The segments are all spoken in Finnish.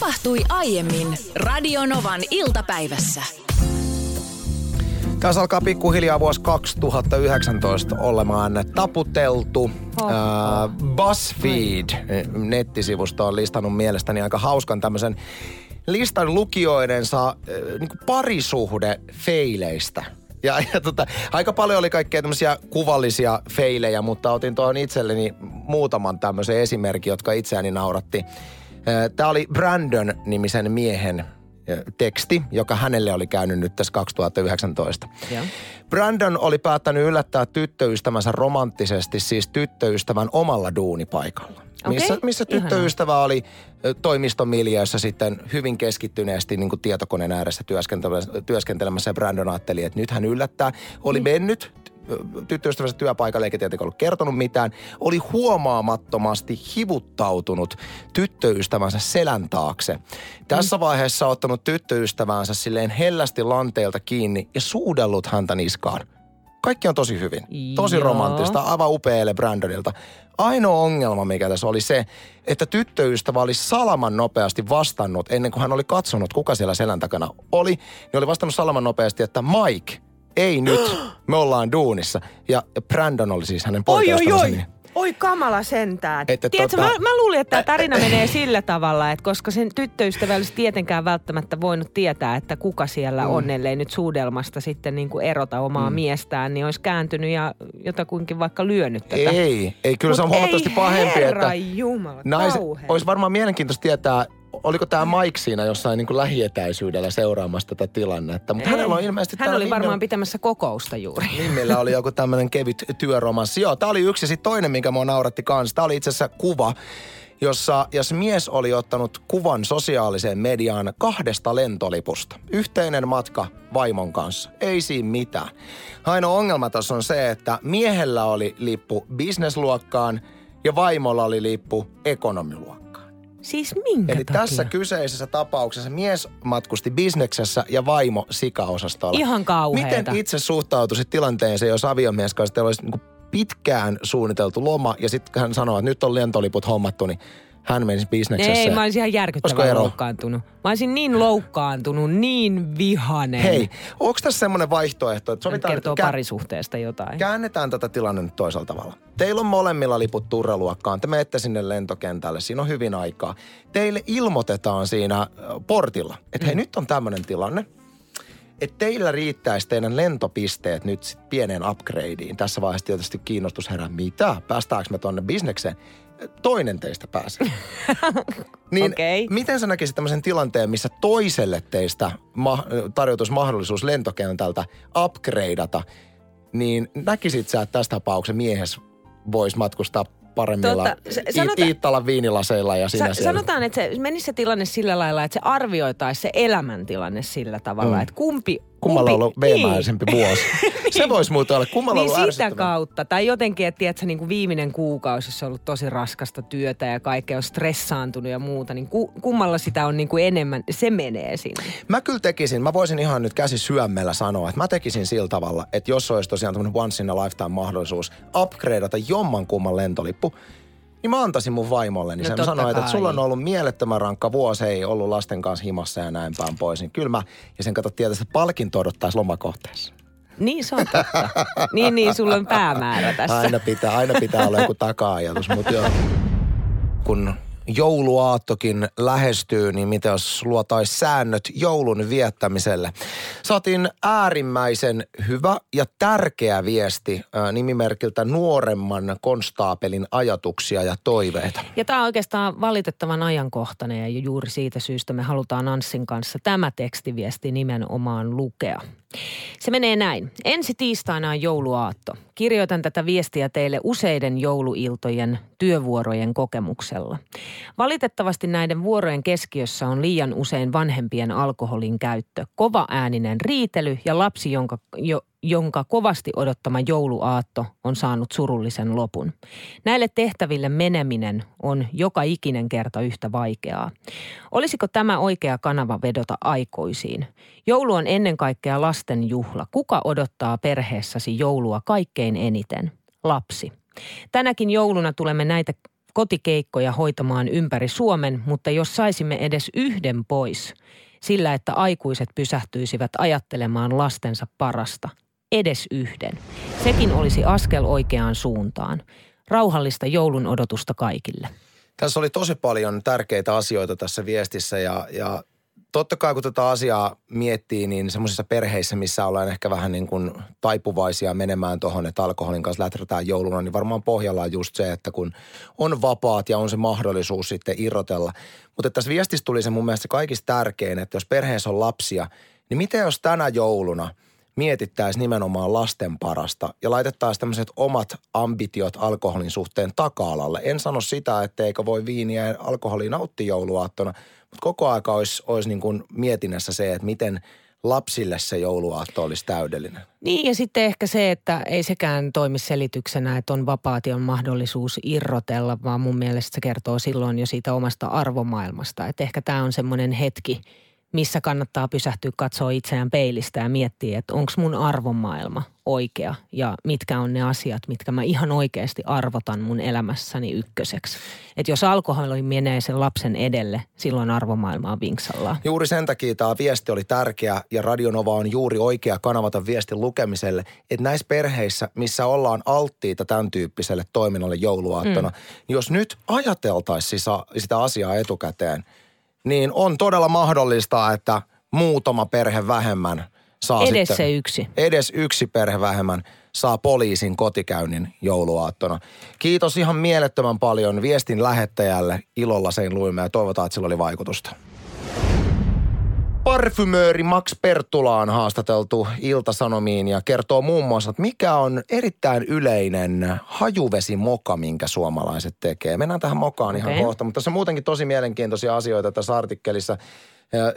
Tapahtui aiemmin Radionovan iltapäivässä. Tässä alkaa pikkuhiljaa vuosi 2019 olemaan taputeltu. Oho. Äh, BuzzFeed nettisivusto on listannut mielestäni aika hauskan tämmöisen listan lukijoidensa äh, niin parisuhde feileistä. Ja, ja tota, aika paljon oli kaikkea tämmöisiä kuvallisia feilejä, mutta otin tuohon itselleni muutaman tämmöisen esimerkin, jotka itseäni nauratti. Tämä oli Brandon-nimisen miehen teksti, joka hänelle oli käynyt nyt tässä 2019. Joo. Brandon oli päättänyt yllättää tyttöystävänsä romanttisesti, siis tyttöystävän omalla duunipaikalla. Okei, Missä, missä tyttöystävä oli ö, toimistomiljöissä sitten hyvin keskittyneesti niin kuin tietokoneen ääressä työskentelemässä, työskentelemässä ja Brandon ajatteli, että nyt hän yllättää. Oli mennyt ö, tyttöystävänsä työpaikalle eikä tietenkään ollut kertonut mitään. Oli huomaamattomasti hivuttautunut tyttöystävänsä selän taakse. Tässä vaiheessa ottanut tyttöystävänsä silleen hellästi lanteelta kiinni ja suudellut häntä niskaan. Kaikki on tosi hyvin. Tosi Joo. romanttista, aivan upealle Brandonilta. Ainoa ongelma, mikä tässä oli se, että tyttöystävä oli salaman nopeasti vastannut ennen kuin hän oli katsonut, kuka siellä selän takana oli. Niin oli vastannut salaman nopeasti, että Mike, ei nyt, me ollaan duunissa. Ja Brandon oli siis hänen Oi, oi, kamala sentään. Että Tiedätkö, tota- mä, mä luulin, että tämä tarina menee sillä tavalla, että koska sen tyttöystävä olisi tietenkään välttämättä voinut tietää, että kuka siellä Mm. on, ellei nyt suudelmasta sitten niin kuin erota omaa miestään, niin olisi kääntynyt ja jotakuinkin vaikka lyönyt tätä. Ei, ei, kyllä se on Mut huomattavasti ei, pahempi, herra että Jumala, kauhea. olisi varmaan mielenkiintoista tietää, oliko tämä Mike siinä jossain niin kuin lähietäisyydellä seuraamassa tätä tilannetta. Mutta hänellä on ilmeisesti Hän oli varmaan Nimmellä- pitämässä kokousta juuri. Nimmillä oli joku tämmöinen kevyt työromanssi. Joo, tää oli yksi. Sitten toinen, mikä mua nauratti kanssa. Tää oli itse asiassa kuva, jossa jos mies oli ottanut kuvan sosiaaliseen mediaan kahdesta lentolipusta. Yhteinen matka vaimon kanssa. Ei siinä mitään. Ainoa ongelma tässä on se, että miehellä oli lippu bisnesluokkaan ja vaimolla oli lippu ekonomiluokkaan. Siis minkä Eli takia? tässä kyseisessä tapauksessa mies matkusti bisneksessä ja vaimo sikaosastolla. Ihan kauheeta. Miten itse suhtautuisit tilanteeseen, jos aviomies kanssa teillä olisi niin pitkään suunniteltu loma ja sitten hän sanoo, että nyt on lentoliput hommattu, niin hän menisi bisneksessä. Ei, mä olisin ihan järkyttävän loukkaantunut. Mä olisin niin loukkaantunut, niin vihanen. Hei, onko tässä semmoinen vaihtoehto, että Nyt sovitaan, kertoo että kä- parisuhteesta jotain. käännetään tätä tilanne nyt toisella tavalla. Teillä on molemmilla liput turreluokkaan. Te menette sinne lentokentälle. Siinä on hyvin aikaa. Teille ilmoitetaan siinä portilla, että hei nyt on tämmöinen tilanne. Että teillä riittäisi teidän lentopisteet nyt sit pieneen upgradeen. Tässä vaiheessa tietysti kiinnostus herää, mitä? Päästäänkö me tonne bisnekseen? Toinen teistä pääsee. niin Okei. miten sä näkisit tämmöisen tilanteen, missä toiselle teistä ma- tarjoutuisi mahdollisuus lentokentältä upgradeata, niin näkisit sä, että tässä tapauksessa miehes voisi matkustaa paremmilla Totta. Sanota- Iittalan viinilaseilla ja sinä Sa- siellä. sanotaan, että se menisi se tilanne sillä lailla, että se arvioitaisi se elämäntilanne sillä tavalla, Mm. että kumpi... Kummalla on kumpi, ollut veemäisempi vuosi. Se voisi muuten olla. Kummalla niin ollut sitä kautta. Tai jotenkin, että tiedätkö, niin kuin viimeinen kuukausi, jos on ollut tosi raskasta työtä ja kaikkea on stressaantunut ja muuta, niin ku, kummalla sitä on niin kuin enemmän, se menee sinne. Mä kyllä tekisin, mä voisin ihan nyt käsi syömmellä sanoa, että mä tekisin sillä tavalla, että jos olisi tosiaan tämmöinen once in a lifetime mahdollisuus upgradeata jomman kumman lentolippu, niin mä antaisin mun vaimolle. Niin No totta sanoin, että kai. sulla on ollut mielettömän rankka vuosi, ei ollut lasten kanssa himassa ja näin päin pois. Niin kyllä mä, ja sen tietysti, että palkinto odottaisi lomakohteessa. Niin se on totta. niin, niin, sulla on päämäärä tässä. Aina pitää, aina pitää olla joku taka-ajatus, mutta joo. Kun jouluaattokin lähestyy, niin mitä jos luotais säännöt joulun viettämiselle? Saatiin äärimmäisen hyvä ja tärkeä viesti ää, nimimerkiltä nuoremman konstaapelin ajatuksia ja toiveita. Ja tämä on oikeastaan valitettavan ajankohtainen ja juuri siitä syystä me halutaan Anssin kanssa tämä tekstiviesti nimenomaan lukea. Se menee näin. Ensi tiistaina on jouluaatto. Kirjoitan tätä viestiä teille useiden jouluiltojen työvuorojen kokemuksella. Valitettavasti näiden vuorojen keskiössä on liian usein vanhempien alkoholin käyttö, kova ääninen riitely ja lapsi, jonka, jo, jonka kovasti odottama jouluaatto on saanut surullisen lopun. Näille tehtäville meneminen on joka ikinen kerta yhtä vaikeaa. Olisiko tämä oikea kanava vedota aikoisiin? Joulu on ennen kaikkea lasten juhla. Kuka odottaa perheessäsi joulua kaikkein eniten? Lapsi. Tänäkin jouluna tulemme näitä kotikeikkoja hoitamaan ympäri Suomen, mutta jos saisimme edes yhden pois, sillä että aikuiset pysähtyisivät ajattelemaan lastensa parasta. Edes yhden. Sekin olisi askel oikeaan suuntaan. Rauhallista joulun odotusta kaikille. Tässä oli tosi paljon tärkeitä asioita tässä viestissä ja, ja totta kai kun tätä asiaa miettii, niin semmoisissa perheissä, missä ollaan ehkä vähän niin kuin taipuvaisia menemään tuohon, että alkoholin kanssa läträtään jouluna, niin varmaan pohjalla on just se, että kun on vapaat ja on se mahdollisuus sitten irrotella. Mutta tässä viestissä tuli se mun mielestä kaikista tärkein, että jos perheessä on lapsia, niin miten jos tänä jouluna – mietittäisiin nimenomaan lasten parasta ja laitettaisiin tämmöiset omat ambitiot alkoholin suhteen taka-alalle. En sano sitä, etteikö voi viiniä ja alkoholia nauttia jouluaattona, mutta koko aika olisi, olisi niin kuin mietinnässä se, että miten lapsille se jouluaatto olisi täydellinen. Niin ja sitten ehkä se, että ei sekään toimi selityksenä, että on vapaat ja on mahdollisuus irrotella, vaan mun mielestä se kertoo silloin jo siitä omasta arvomaailmasta. Että ehkä tämä on semmoinen hetki – missä kannattaa pysähtyä katsoa itseään peilistä ja miettiä, että onko mun arvomaailma oikea ja mitkä on ne asiat, mitkä mä ihan oikeasti arvotan mun elämässäni ykköseksi. Että jos alkoholi menee sen lapsen edelle, silloin arvomaailma on vinksalla. Juuri sen takia tämä viesti oli tärkeä ja Radionova on juuri oikea kanavata viestin lukemiselle, että näissä perheissä, missä ollaan alttiita tämän tyyppiselle toiminnalle jouluaattona, mm. niin jos nyt ajateltaisiin sitä asiaa etukäteen – niin on todella mahdollista, että muutama perhe vähemmän saa Edes sitten, se yksi. Edes yksi perhe vähemmän saa poliisin kotikäynnin jouluaattona. Kiitos ihan mielettömän paljon viestin lähettäjälle. Ilolla sen luimme ja toivotaan, että sillä oli vaikutusta. Parfymööri Max Pertula on haastateltu Iltasanomiin ja kertoo muun muassa, että mikä on erittäin yleinen hajuvesimoka, minkä suomalaiset tekee. Mennään tähän mokaan okay. ihan kohta, mutta tässä on muutenkin tosi mielenkiintoisia asioita tässä artikkelissa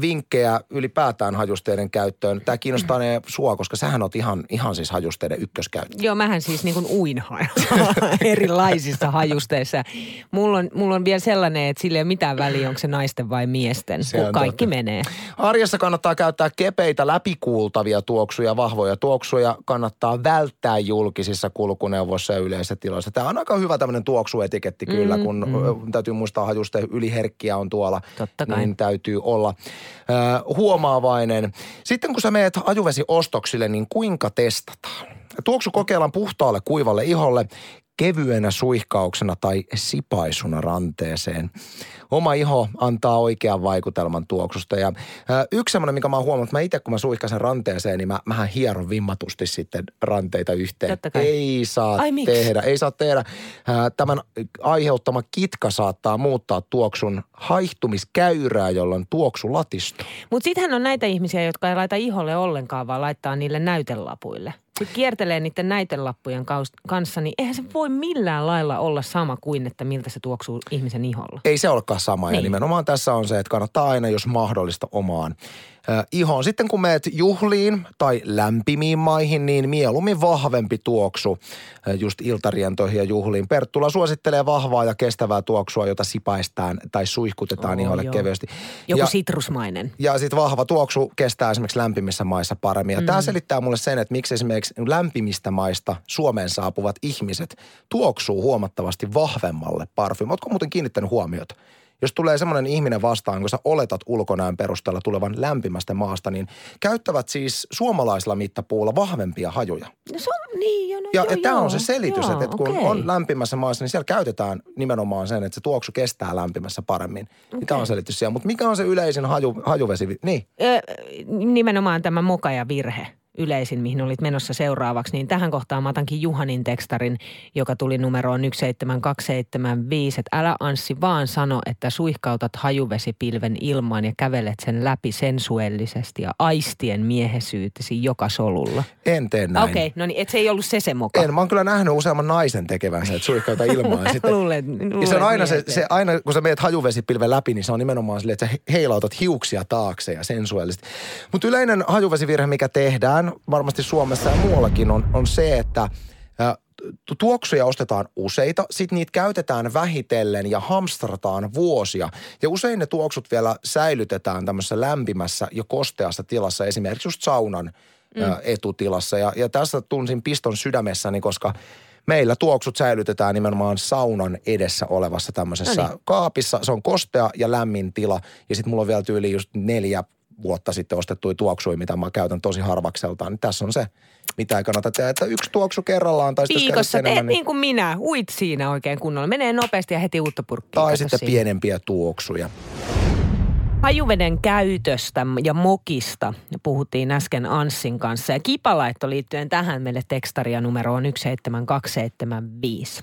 vinkkejä ylipäätään hajusteiden käyttöön. Tämä kiinnostaa ne sua, koska sähän on ihan, ihan siis hajusteiden ykköskäyttö. Joo, mähän siis niin kuin uin erilaisissa hajusteissa. Mulla on, mulla on vielä sellainen, että sillä ei ole mitään väliä, onko se naisten vai miesten, se kun kaikki totta. menee. Arjessa kannattaa käyttää kepeitä läpikuultavia tuoksuja, vahvoja tuoksuja. Kannattaa välttää julkisissa kulkuneuvoissa ja yleisissä tiloissa. Tämä on aika hyvä tämmöinen tuoksuetiketti kyllä, mm, kun mm. täytyy muistaa hajuste yliherkkiä on tuolla. Totta kai. Niin täytyy olla äh, huomaavainen. Sitten kun sä meet ajuvesiostoksille, niin kuinka testataan? Tuoksu kokeillaan puhtaalle kuivalle iholle kevyenä suihkauksena tai sipaisuna ranteeseen. Oma iho antaa oikean vaikutelman tuoksusta ja ää, yksi semmoinen, mikä mä oon huomannut, että mä itse kun mä suihkasen ranteeseen, niin mä, mähän hieron vimmatusti sitten ranteita yhteen. Ei saa Ai, tehdä, ei saa tehdä. Ää, tämän aiheuttama kitka saattaa muuttaa tuoksun haihtumiskäyrää, jolloin tuoksu latistuu. Mutta sittenhän on näitä ihmisiä, jotka ei laita iholle ollenkaan, vaan laittaa niille näytelapuille sitten kiertelee niiden näytelappujen kanssa, niin eihän se voi millään lailla olla sama kuin, että miltä se tuoksuu ihmisen iholla. Ei se olekaan sama niin. ja nimenomaan tässä on se, että kannattaa aina, jos mahdollista, omaan ihoon. Sitten kun meet juhliin tai lämpimiin maihin, niin mieluummin vahvempi tuoksu just iltarientoihin ja juhliin. Perttula suosittelee vahvaa ja kestävää tuoksua, jota sipaistaan tai suihkutetaan oh, iholle joo. kevyesti. Joku ja, sitrusmainen. Ja sitten vahva tuoksu kestää esimerkiksi lämpimissä maissa paremmin. Ja mm. tämä selittää mulle sen, että miksi esimerkiksi lämpimistä maista Suomeen saapuvat ihmiset tuoksuu huomattavasti vahvemmalle parfyymille. Oletko muuten kiinnittänyt huomiota? Jos tulee semmoinen ihminen vastaan, kun sä oletat ulkonäön perusteella tulevan lämpimästä maasta, niin käyttävät siis suomalaisella mittapuulla vahvempia hajuja. No se on, niin jo, no ja, ja tämä on se selitys, joo, että kun okay. on lämpimässä maassa, niin siellä käytetään nimenomaan sen, että se tuoksu kestää lämpimässä paremmin. Okay. Niin tämä on selitys siellä. Mutta mikä on se yleisin haju, hajuvesi? Niin. Ö, nimenomaan tämä moka ja virhe yleisin, mihin olit menossa seuraavaksi, niin tähän kohtaan mä otankin Juhanin tekstarin, joka tuli numeroon 17275, että älä Anssi vaan sano, että suihkautat hajuvesipilven ilmaan ja kävelet sen läpi sensuellisesti ja aistien miehesyytesi joka solulla. En tee näin. Okei, okay, no niin, et se ei ollut se se moka. En, mä oon kyllä nähnyt useamman naisen tekevän se, että suihkauta ilmaan. sitten, luulen, luulen ja se on aina se, se, aina kun sä meet hajuvesipilven läpi, niin se on nimenomaan silleen, että sä heilautat hiuksia taakse ja sensuellisesti. Mutta yleinen hajuvesivirhe, mikä tehdään, tehdään varmasti Suomessa ja muuallakin on, on se, että tuoksuja ostetaan useita, sitten niitä käytetään vähitellen ja hamstrataan vuosia. Ja usein ne tuoksut vielä säilytetään tämmöisessä lämpimässä ja kosteassa tilassa, esimerkiksi just saunan mm. etutilassa. Ja, ja tässä tunsin piston sydämessäni, koska meillä tuoksut säilytetään nimenomaan saunan edessä olevassa tämmöisessä Noniin. kaapissa. Se on kostea ja lämmin tila. Ja sitten mulla on vielä tyyli just neljä vuotta sitten ostettuja tuoksuja, mitä mä käytän tosi harvakseltaan. Niin tässä on se, mitä ei kannata tehdä, että yksi tuoksu kerrallaan. Tai Viikossa käytät teet enemmän, niin kuin minä, uit siinä oikein kunnolla. Menee nopeasti ja heti uutta purkkia. Tai sitten siinä. pienempiä tuoksuja. Hajuveden käytöstä ja mokista puhuttiin äsken Anssin kanssa. Ja kipalaitto liittyen tähän meille tekstaria numeroon 17275.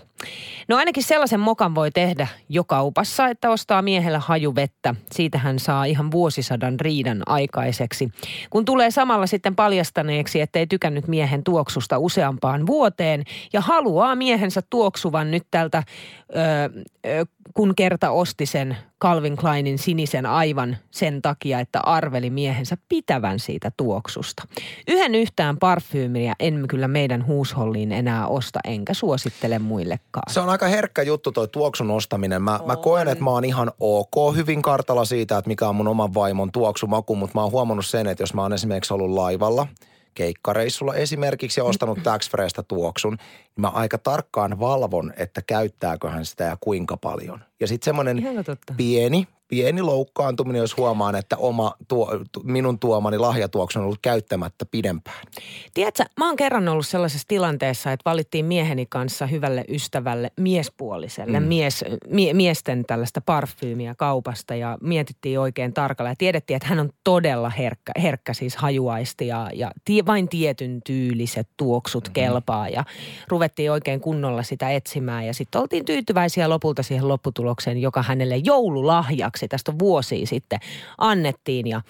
No ainakin sellaisen mokan voi tehdä jo kaupassa, että ostaa miehelle hajuvettä. Siitä hän saa ihan vuosisadan riidan aikaiseksi. Kun tulee samalla sitten paljastaneeksi, ettei tykännyt miehen tuoksusta useampaan vuoteen ja haluaa miehensä tuoksuvan nyt tältä, ö, ö, kun kerta osti sen Calvin Kleinin sinisen aivan sen takia, että arveli miehensä pitävän siitä tuoksusta. Yhden yhtään parfyymiä en kyllä meidän huusholliin enää osta, enkä suosittele muillekaan. Se on aika herkkä juttu toi tuoksun ostaminen. Mä, mä koen, että mä oon ihan ok hyvin kartalla siitä, että mikä on mun oman vaimon tuoksumaku, mutta mä oon huomannut sen, että jos mä oon esimerkiksi ollut laivalla keikkareissulla esimerkiksi ja ostanut tax tuoksun, niin mä aika tarkkaan valvon, että käyttääkö hän sitä ja kuinka paljon. Ja sitten semmoinen pieni, pieni loukkaantuminen, jos huomaan, että oma tuo, tu, minun tuomani lahjatuoksu on ollut käyttämättä pidempään. Tiedätkö, mä oon kerran ollut sellaisessa tilanteessa, että valittiin mieheni kanssa hyvälle ystävälle miespuoliselle, mm. mies, mie, miesten tällaista parfyymiä kaupasta ja mietittiin oikein tarkalla ja tiedettiin, että hän on todella herkkä, herkkä siis hajuaisti ja, ja tie, vain tietyn tyyliset tuoksut mm-hmm. kelpaa ja ruvettiin oikein kunnolla sitä etsimään ja sitten oltiin tyytyväisiä lopulta siihen lopputulokseen, joka hänelle joululahjaksi tästä on vuosia sitten annettiin ja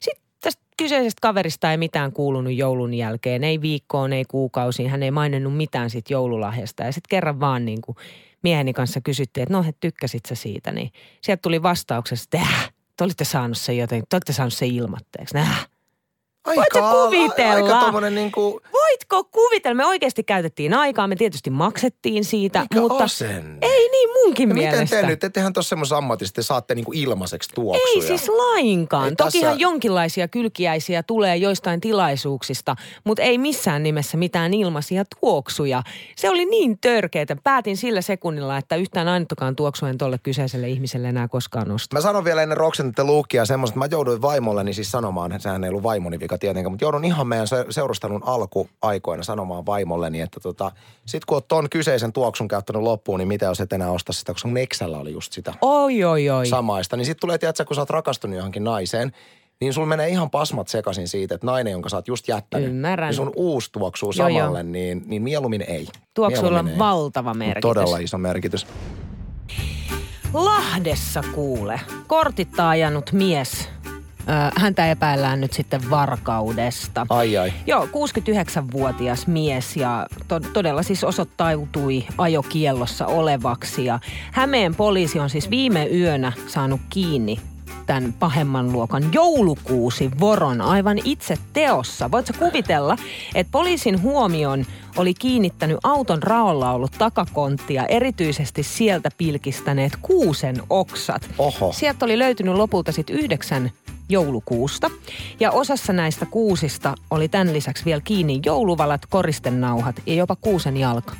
sitten tästä kyseisestä kaverista ei mitään kuulunut joulun jälkeen, ei viikkoon, ei kuukausiin. Hän ei maininnut mitään siitä joululahjasta. Ja sitten kerran vaan niin kuin mieheni kanssa kysyttiin, että no, että tykkäsit sä siitä. Niin sieltä tuli vastauksessa, että äh, te olitte saanut sen joten, te olitte saanut sen ilmatteeksi. Äh. Voitko kuvitella? Aika tommonen niinku, Voitko kuvitella? Me oikeasti käytettiin aikaa, me tietysti maksettiin siitä, mikä mutta asenne? ei niin munkin miten mielestä. te nyt, ettehän tuossa semmoisessa ammatissa, te saatte niinku ilmaiseksi tuoksuja. Ei siis lainkaan. Ei Tokihan tässä- jonkinlaisia kylkiäisiä tulee joistain tilaisuuksista, mutta ei missään nimessä mitään ilmaisia tuoksuja. Se oli niin törkeetä. Päätin sillä sekunnilla, että yhtään ainuttakaan tuoksua en tolle kyseiselle ihmiselle enää koskaan osta. Mä sanon vielä ennen Roxen että luukkia semmoista, että mä jouduin vaimolleni siis sanomaan, sehän ei ollut vaimoni vika tietenkään, mutta joudun ihan meidän se- seurustelun alkuaikoina sanomaan vaimolleni, että tota, sit kun oot ton kyseisen tuoksun käyttänyt loppuun, niin mitä jos et enää osta sitä, koska mun Exällä oli just sitä Oi, oi, oi. samaista. Niin sit tulee, tiedätkö, kun sä oot rakastunut johonkin naiseen, niin sulla menee ihan pasmat sekaisin siitä, että nainen, jonka sä oot just jättänyt, Ymmärrän. niin sun uusi tuoksuu Joo, joo. samalle, niin, niin mieluummin ei. Mieluummin on ei. valtava Mut merkitys. Todella iso merkitys. Lahdessa kuule, kortitta ajanut mies. Häntä epäillään nyt sitten varkaudesta. Ai ai. Joo, 69-vuotias mies ja to- todella siis osoittautui ajokiellossa olevaksi. Ja Hämeen poliisi on siis viime yönä saanut kiinni tämän pahemman luokan joulukuusi voron aivan itse teossa. Voitko kuvitella, että poliisin huomion oli kiinnittänyt auton raolla ollut takakonttia, erityisesti sieltä pilkistäneet kuusen oksat. Oho. Sieltä oli löytynyt lopulta sitten yhdeksän joulukuusta. Ja osassa näistä kuusista oli tämän lisäksi vielä kiinni jouluvalat, koristenauhat ja jopa kuusen jalka.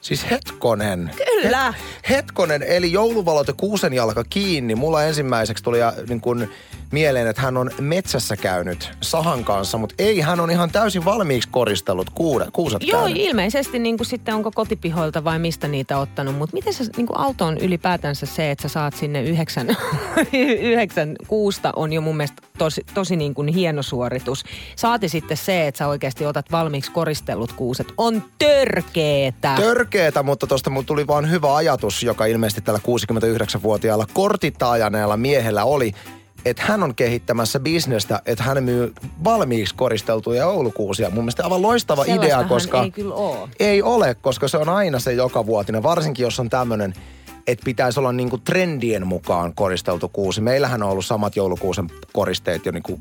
Siis hetkonen. Kyllä. Het, hetkonen, eli jouluvalot ja kuusen jalka kiinni. Mulla ensimmäiseksi tuli ja, niin kun, mieleen, että hän on metsässä käynyt sahan kanssa, mutta ei, hän on ihan täysin valmiiksi koristellut kuude, kuuset Joo, käynyt. ilmeisesti niin kuin sitten onko kotipihoilta vai mistä niitä ottanut. Mutta miten se niin kuin auto on ylipäätänsä se, että sä saat sinne yhdeksän, yhdeksän kuusta on jo mun mielestä tosi, tosi niin kuin hieno suoritus. Saati sitten se, että sä oikeasti otat valmiiksi koristellut kuuset. On törkeetä. Törkeetä, mutta tuosta mulla tuli vaan hyvä ajatus, joka ilmeisesti tällä 69-vuotiaalla kortitta ajaneella miehellä oli, että hän on kehittämässä bisnestä, että hän myy valmiiksi koristeltuja joulukuusia. Mun mielestä aivan loistava idea, Sellaistahan koska... ei kyllä oo. Ei ole, koska se on aina se joka vuotinen, varsinkin jos on tämmöinen, että pitäisi olla niinku trendien mukaan koristeltu kuusi. Meillähän on ollut samat joulukuusen koristeet jo niinku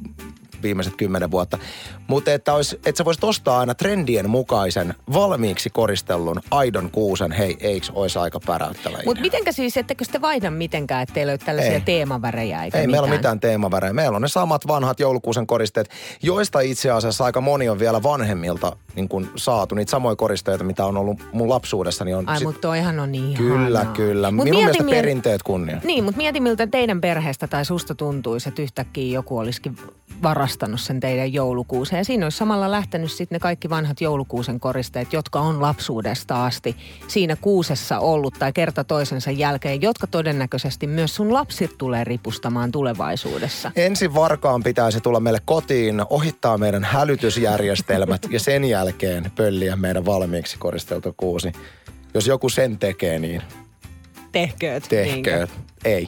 viimeiset kymmenen vuotta. Mutta että, ois, että sä voisit ostaa aina trendien mukaisen valmiiksi koristellun aidon kuusen, hei, eiks olisi aika päräyttävä Mutta mitenkä siis, ettekö te vaihda mitenkään, että teillä ole tällaisia Ei. teemavärejä eikä Ei mitään? meillä ole mitään teemavärejä. Meillä on ne samat vanhat joulukuusen koristeet, joista itse asiassa aika moni on vielä vanhemmilta niin kun saatu. Niitä samoja koristeita, mitä on ollut mun lapsuudessa. Niin on Ai, sit- mutta toihan on niin Kyllä, ihanaa. kyllä. Mut Minun mielestä mieti, mil- perinteet kunnia. Niin, mutta mieti miltä teidän perheestä tai susta tuntuisi, että yhtäkkiä joku olisikin varastanut sen teidän joulukuusen. Ja siinä olisi samalla lähtenyt sitten ne kaikki vanhat joulukuusen koristeet, jotka on lapsuudesta asti siinä kuusessa ollut tai kerta toisensa jälkeen, jotka todennäköisesti myös sun lapsit tulee ripustamaan tulevaisuudessa. Ensin varkaan pitäisi tulla meille kotiin, ohittaa meidän hälytysjärjestelmät ja sen jälkeen pölliä meidän valmiiksi koristeltu kuusi. Jos joku sen tekee, niin Tehkööt. tehkööt. Ei.